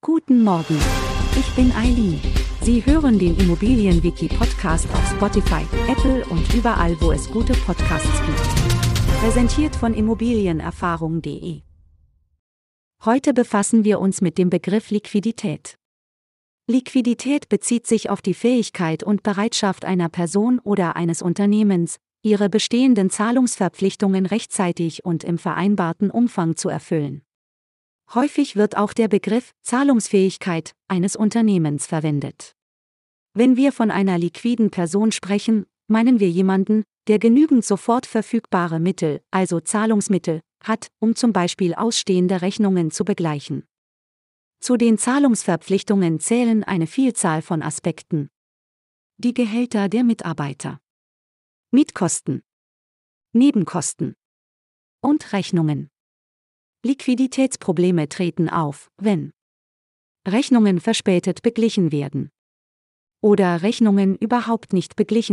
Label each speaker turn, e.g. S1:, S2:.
S1: Guten Morgen. Ich bin Eileen. Sie hören den Immobilienwiki-Podcast auf Spotify, Apple und überall, wo es gute Podcasts gibt. Präsentiert von Immobilienerfahrung.de. Heute befassen wir uns mit dem Begriff Liquidität. Liquidität bezieht sich auf die Fähigkeit und Bereitschaft einer Person oder eines Unternehmens, ihre bestehenden Zahlungsverpflichtungen rechtzeitig und im vereinbarten Umfang zu erfüllen. Häufig wird auch der Begriff Zahlungsfähigkeit eines Unternehmens verwendet. Wenn wir von einer liquiden Person sprechen, meinen wir jemanden, der genügend sofort verfügbare Mittel, also Zahlungsmittel, hat, um zum Beispiel ausstehende Rechnungen zu begleichen. Zu den Zahlungsverpflichtungen zählen eine Vielzahl von Aspekten. Die Gehälter der Mitarbeiter. Mietkosten. Nebenkosten. Und Rechnungen. Liquiditätsprobleme treten auf, wenn Rechnungen verspätet beglichen werden oder Rechnungen überhaupt nicht beglichen